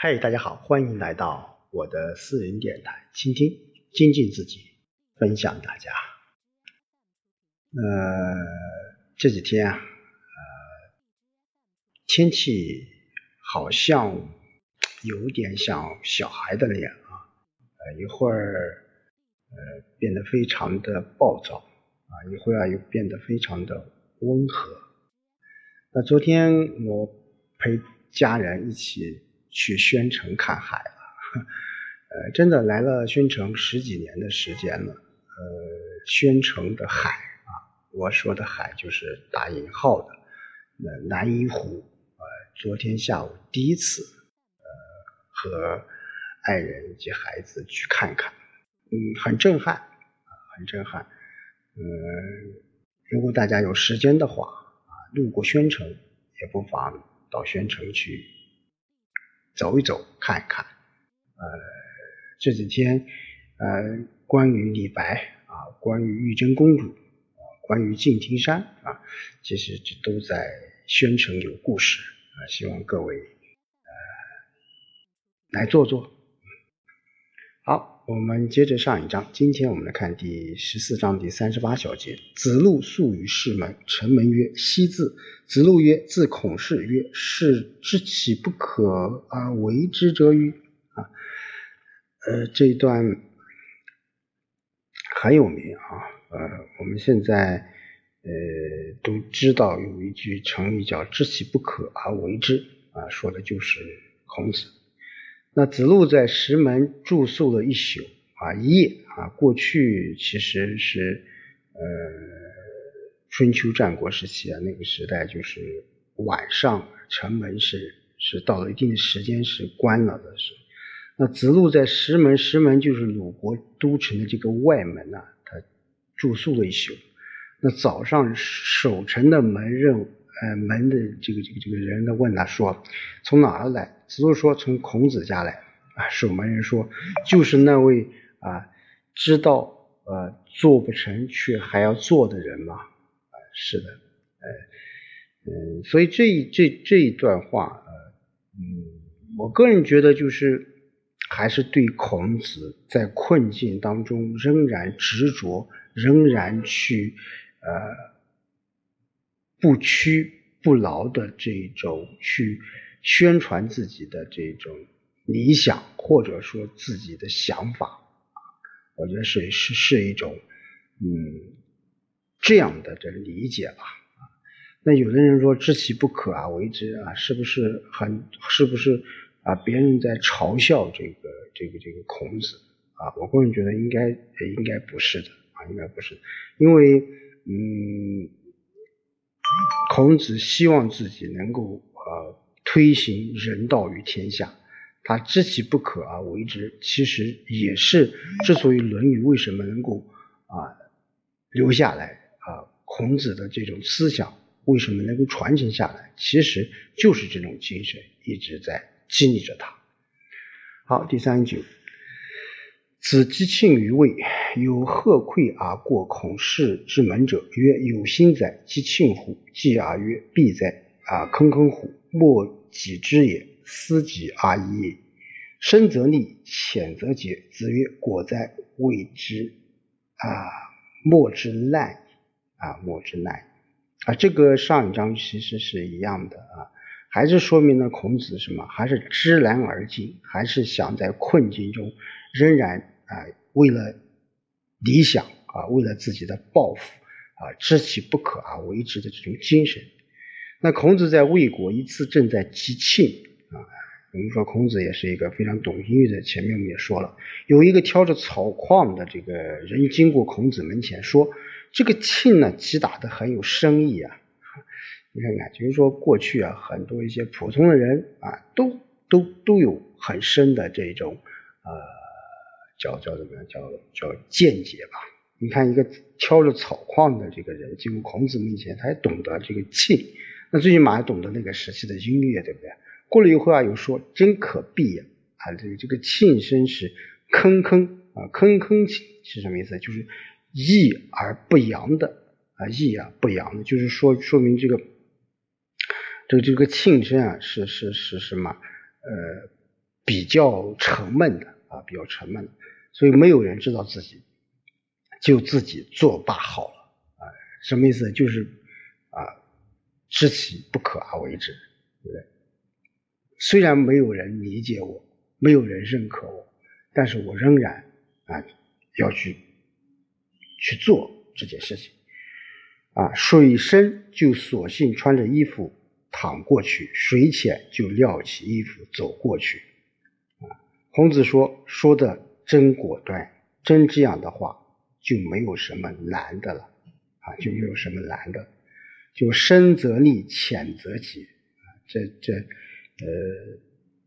嗨，大家好，欢迎来到我的私人电台，倾听、精进自己，分享大家。呃，这几天啊，呃，天气好像有点像小孩的脸啊，呃，一会儿呃变得非常的暴躁啊，一会儿又变得非常的温和。那昨天我陪家人一起。去宣城看海了，呃，真的来了宣城十几年的时间了，呃，宣城的海啊，我说的海就是打引号的，那南怡湖，呃，昨天下午第一次，呃，和爱人及孩子去看看，嗯，很震撼，啊，很震撼，嗯，如果大家有时间的话，啊，路过宣城，也不妨到宣城去。走一走，看一看，呃，这几天，呃，关于李白啊，关于玉真公主啊，关于敬亭山啊，其实这都在宣城有故事啊，希望各位呃来坐坐。好，我们接着上一章，今天我们来看第十四章第三十八小节。子路宿于室门，城门曰：“西自。”子路曰：“自孔氏曰：‘是知其不可而为之者与？’”啊，呃，这一段很有名啊。呃，我们现在呃都知道有一句成语叫“知其不可而为之”，啊，说的就是孔子。那子路在石门住宿了一宿啊一夜啊，过去其实是呃春秋战国时期啊，那个时代就是晚上城门是是到了一定的时间是关了的是。那子路在石门，石门就是鲁国都城的这个外门呐，他住宿了一宿。那早上守城的门任呃门的这个这个这个人呢问他说从哪儿来？子路说：“从孔子家来。”啊，守门人说：“就是那位啊，知道呃做不成却还要做的人吗？”啊，是的，呃，嗯，所以这一这这一段话，呃，嗯，我个人觉得就是还是对孔子在困境当中仍然执着，仍然去呃不屈不挠的这种去。宣传自己的这种理想，或者说自己的想法啊，我觉得是是是一种嗯这样的这理解吧。那有的人说知其不可而为之啊，是不是很是不是啊？别人在嘲笑这个这个这个孔子啊？我个人觉得应该应该不是的啊，应该不是，因为嗯，孔子希望自己能够呃。推行人道于天下，他知其不可而为之，其实也是之所以《论语》为什么能够啊留下来啊，孔子的这种思想为什么能够传承下来，其实就是这种精神一直在激励着他。好，第三句，子击庆于位，有贺馈而过孔氏之门者，曰：“有心哉！击庆乎？”继而曰：“必哉！”啊，坑坑乎，莫己之也，思己而已也。深则逆，浅则竭。子曰：“果哉，谓之啊，莫之难啊，莫之难啊。”这个上一章其实是一样的啊，还是说明了孔子什么？还是知难而进，还是想在困境中仍然啊，为了理想啊，为了自己的抱负啊，知其不可而为之的这种精神。那孔子在魏国一次正在击磬啊，我们说孔子也是一个非常懂音乐的。前面我们也说了，有一个挑着草矿的这个人经过孔子门前，说这个磬呢击打的很有深意啊。你看看，就是说过去啊，很多一些普通的人啊，都都都有很深的这种呃叫叫怎么样叫叫见解吧。你看一个挑着草筐的这个人经过孔子面前，他也懂得这个磬。那最起码还懂得那个时期的音乐，对不对？过了一会儿啊，有说真可避呀啊，这个这个磬声是铿铿啊，铿铿磬是什么意思？就是抑而不扬的啊，抑而不扬的，就是说说明这个这个这个磬声啊是是是什么？呃，比较沉闷的啊，比较沉闷，所以没有人知道自己就自己作罢好了啊，什么意思？就是啊，知其不可而为之，对不对？虽然没有人理解我，没有人认可我，但是我仍然啊要去去做这件事情啊。水深就索性穿着衣服躺过去，水浅就撩起衣服走过去。孔子说说的真果断，真这样的话就没有什么难的了啊，就没有什么难的，就深则利，浅则竭啊，这这。呃，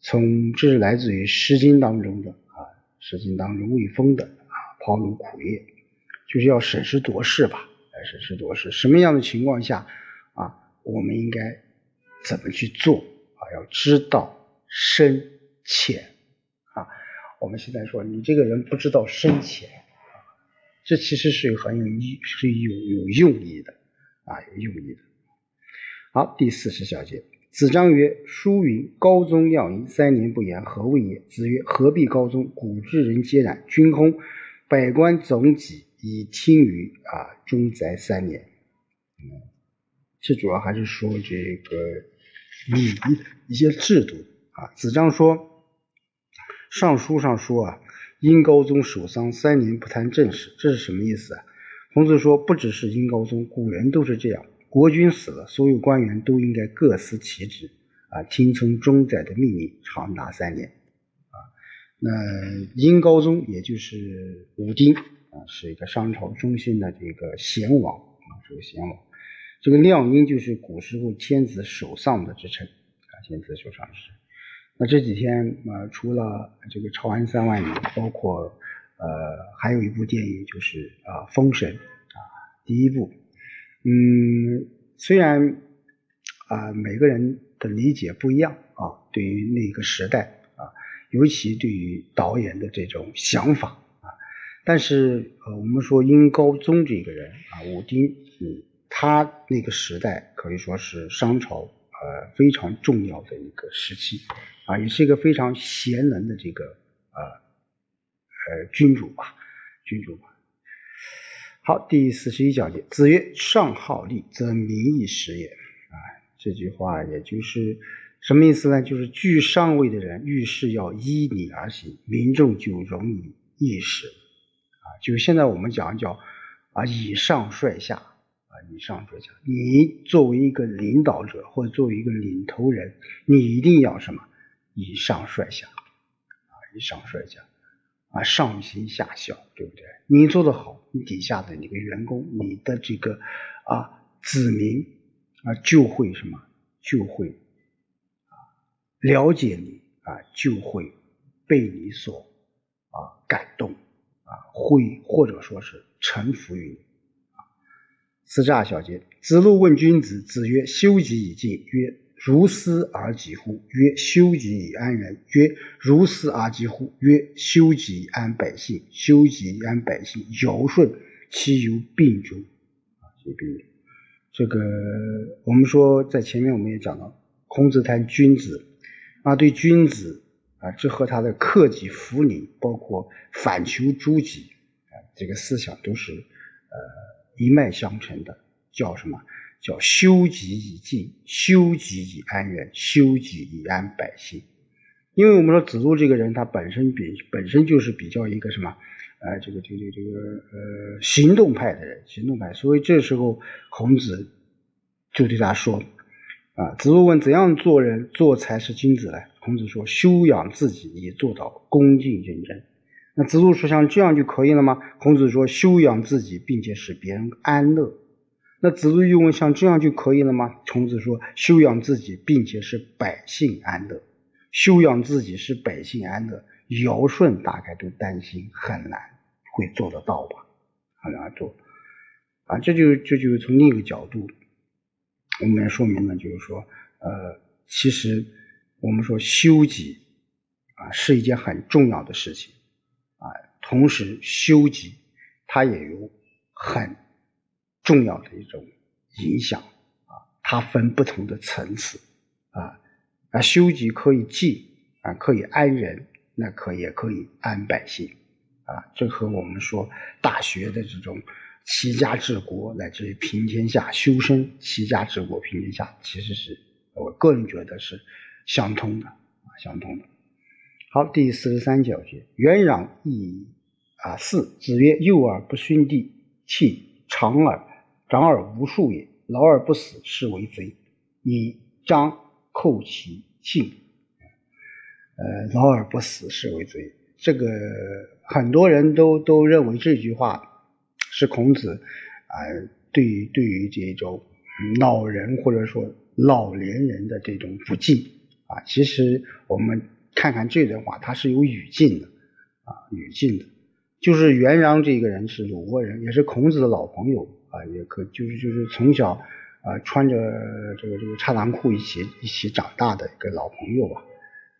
从这是来自于《诗经》当中的啊，《诗经》当中魏风的啊“抛颅苦业”，就是要审时度势吧，来审时度势。什么样的情况下啊，我们应该怎么去做啊？要知道深浅。我们现在说你这个人不知道深浅啊，这其实是很有意是有有用意的啊，有用意的。好，第四十小节。子张曰：“书云：‘高宗要淫，三年不言，何谓也？’子曰：‘何必高宗？古之人皆然。君空，百官总己以听于啊，终宅三年。’，这主要还是说这个礼仪一些制度啊。子张说，尚书上说啊，殷高宗守丧三年不谈政事，这是什么意思啊？孔子说，不只是殷高宗，古人都是这样。”国君死了，所有官员都应该各司其职啊，听从中宰的命令，长达三年啊。那殷高宗也就是武丁啊，是一个商朝中心的这个贤王啊，是个贤王。这个亮阴就是古时候天子守丧的之称啊，天子守丧是。那这几天啊，除了这个长安三万里，包括呃，还有一部电影就是啊，《封神》啊，第一部。嗯，虽然啊，每个人的理解不一样啊，对于那个时代啊，尤其对于导演的这种想法啊，但是呃，我们说殷高宗这个人啊，武丁，嗯，他那个时代可以说是商朝呃非常重要的一个时期啊，也是一个非常贤能的这个呃呃君主吧，君主吧。好，第四十一小节，子曰：“上好利，则民以食也。”啊，这句话也就是什么意思呢？就是居上位的人遇事要依礼而行，民众就容易易食。啊，就是现在我们讲叫啊，以上率下。啊，以上率下。你作为一个领导者或者作为一个领头人，你一定要什么？以上率下。啊，以上率下。啊，上行下效，对不对？你做的好，你底下的你的员工，你的这个啊子民啊就会什么？就会啊了解你啊，就会被你所啊感动啊，会或者说是臣服于你。四十二小节，子路问君子，子曰：“修己以敬。”曰。如斯而几乎？曰：修己以安人。曰：如斯而几乎？曰：修己以安百姓。修己以安百姓，尧舜其犹病诸？啊，这个，这个，我们说在前面我们也讲到，孔子谈君子啊，对君子啊，这和他的克己复礼，包括反求诸己啊，这个思想都是呃一脉相承的，叫什么？叫修己以敬，修己以安人，修己以安百姓。因为我们说子路这个人，他本身比本身就是比较一个什么，呃，这个这个这个呃行动派的人，行动派。所以这时候孔子就对他说：“啊，子路问怎样做人做才是君子呢？”孔子说：“修养自己，以做到恭敬认真。”那子路说：“像这样就可以了吗？”孔子说：“修养自己，并且使别人安乐。”那子路又问：“像这样就可以了吗？”孔子说：“修养自己，并且使百姓安乐。修养自己使百姓安乐。尧舜大概都担心很难会做得到吧？很难做啊！这就这就是从另一个角度，我们来说明呢，就是说，呃，其实我们说修己啊是一件很重要的事情啊，同时修己它也有很。重要的一种影响啊，它分不同的层次啊啊，修己可以济，啊，可以安人，那可也可以安百姓啊。这和我们说《大学》的这种齐家治国乃至于平天下修身，齐家治国平天下，其实是我个人觉得是相通的啊，相通的。好，第四十三小节，元攘亦啊四子曰：“幼而不训弟，弃长耳长而无数也；老而不死，是为贼。”以张寇其庆。呃，老而不死是为贼。这个很多人都都认为这句话是孔子啊，对于对于这种老人或者说老年人的这种不敬啊。其实我们看看这段话，它是有语境的啊，语境的。就是元让这个人是鲁国人，也是孔子的老朋友啊，也可就是就是从小啊穿着这个这个插裆裤一起一起长大的一个老朋友吧。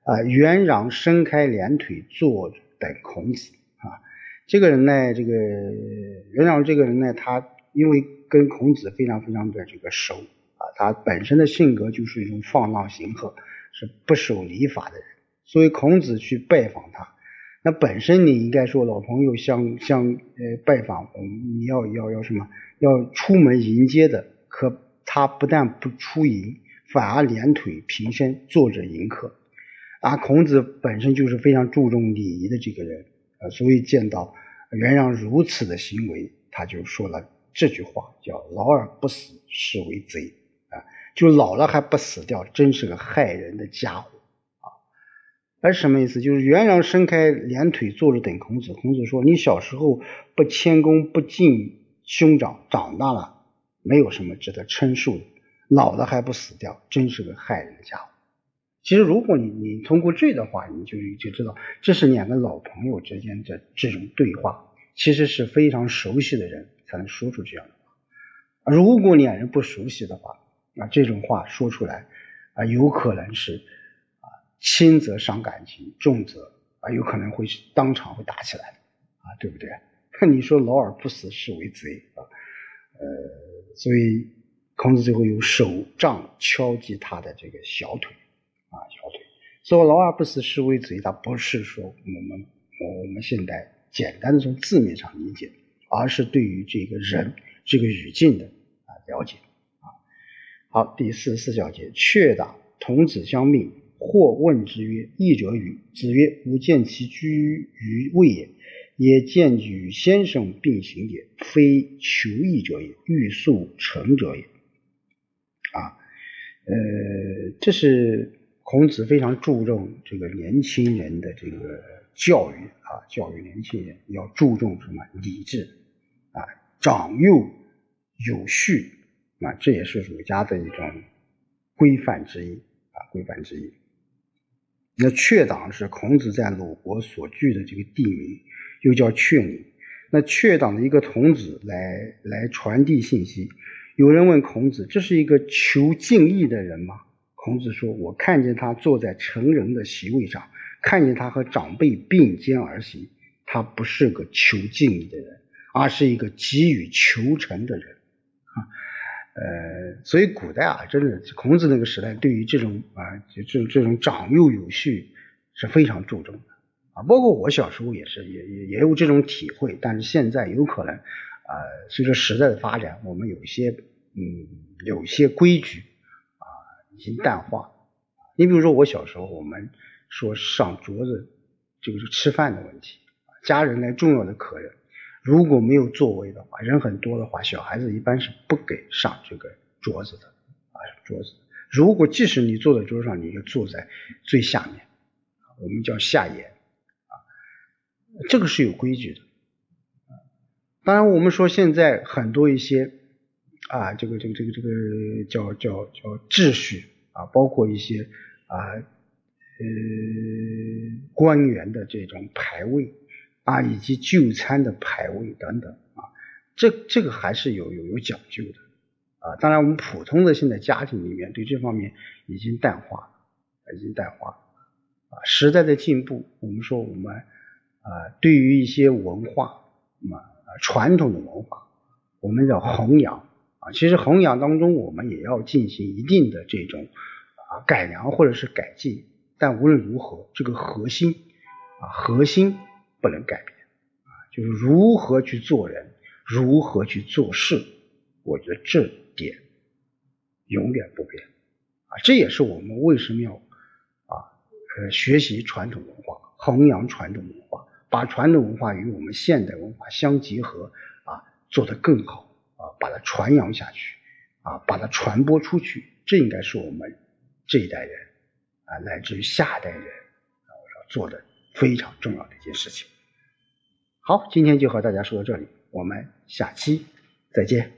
啊，元让伸开连腿坐等孔子啊。这个人呢，这个元让这个人呢，他因为跟孔子非常非常的这个熟啊，他本身的性格就是一种放浪形骸，是不守礼法的人。所以孔子去拜访他，那本身你应该说老朋友相相呃拜访，你要要要什么？要出门迎接的。可他不但不出迎，反而连腿平身坐着迎客。啊，孔子本身就是非常注重礼仪的这个人，呃，所以见到元让如此的行为，他就说了这句话，叫“老而不死，是为贼”，啊，就老了还不死掉，真是个害人的家伙！而什么意思？就是元攘伸开连腿坐着等孔子，孔子说：“你小时候不谦恭不敬兄长，长大了没有什么值得称述的，老了还不死掉，真是个害人的家伙。”其实，如果你你通过这段话，你就就知道这是两个老朋友之间的这种对话，其实是非常熟悉的人才能说出这样的话。如果两人不熟悉的话，啊，这种话说出来啊，有可能是，轻则伤感情，重则啊，有可能会当场会打起来啊，对不对？你说老而不死是为贼啊？呃，所以孔子最后用手杖敲击他的这个小腿。啊，小腿，说老而不死是为贼，他不是说我们我们现在简单的从字面上理解，而是对于这个人这个语境的啊了解啊。好，第四十四小节，却打童子相命，或问之曰：“义者与？”子曰：“吾见其居于位也，也见与先生并行也，非求义者也，欲速成者也。”啊，呃，这是。孔子非常注重这个年轻人的这个教育啊，教育年轻人要注重什么礼智啊，长幼有序啊，这也是儒家的一种规范之一啊，规范之一。那阙党是孔子在鲁国所居的这个地名，又叫阙陵。那阙党的一个童子来来传递信息，有人问孔子：“这是一个求敬意的人吗？”孔子说：“我看见他坐在成人的席位上，看见他和长辈并肩而行，他不是个求敬意的人，而是一个急于求成的人。啊，呃，所以古代啊，真的孔子那个时代，对于这种啊，就这这种长幼有序是非常注重的啊。包括我小时候也是，也也也有这种体会。但是现在有可能啊，随着时代的发展，我们有些嗯，有些规矩啊。”已经淡化。你比如说，我小时候，我们说上桌子，这个是吃饭的问题。家人来重要的客人，如果没有座位的话，人很多的话，小孩子一般是不给上这个桌子的啊。桌子，如果即使你坐在桌上，你就坐在最下面，我们叫下沿啊。这个是有规矩的。当然，我们说现在很多一些。啊，这个这个这个这个叫叫叫秩序啊，包括一些啊呃官员的这种排位啊，以及就餐的排位等等啊，这这个还是有有有讲究的啊。当然，我们普通的现在家庭里面对这方面已经淡化了，已经淡化了啊。时代的进步，我们说我们啊，对于一些文化啊传统的文化，我们要弘扬啊。其实弘扬当中，我们也要进行一定的这种啊改良或者是改进，但无论如何，这个核心啊，核心不能改变啊，就是如何去做人，如何去做事，我觉得这点永远不变啊。这也是我们为什么要啊呃学习传统文化，弘扬传统文化，把传统文化与我们现代文化相结合啊，做得更好啊，把它传扬下去啊，把它传播出去。这应该是我们这一代人啊，乃至于下一代人啊，我要做的非常重要的一件事情。好，今天就和大家说到这里，我们下期再见。